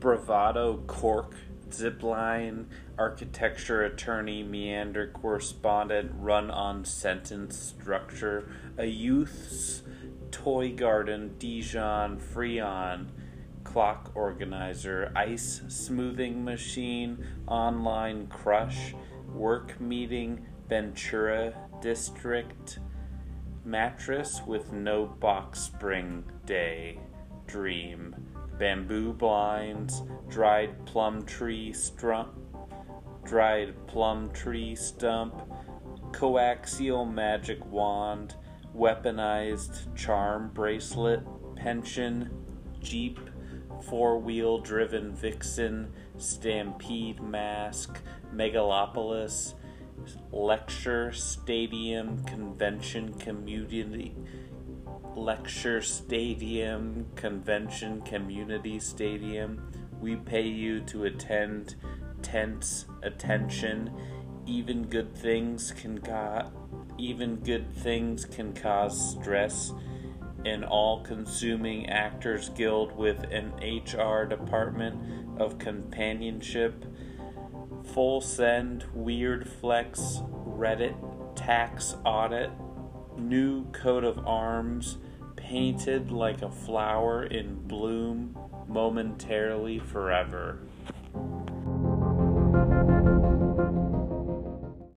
bravado cork zipline architecture attorney meander correspondent run on sentence structure a youth's toy garden dijon freon clock organizer ice smoothing machine online crush work meeting ventura district mattress with no box spring day dream bamboo blinds dried plum tree stump dried plum tree stump coaxial magic wand weaponized charm bracelet pension jeep four-wheel driven vixen stampede mask megalopolis lecture stadium convention community lecture stadium convention community stadium. We pay you to attend tense attention. Even good things can got even good things can cause stress. An all consuming actors guild with an HR department of companionship full send, weird flex, Reddit, tax audit, new coat of arms, painted like a flower in bloom momentarily forever.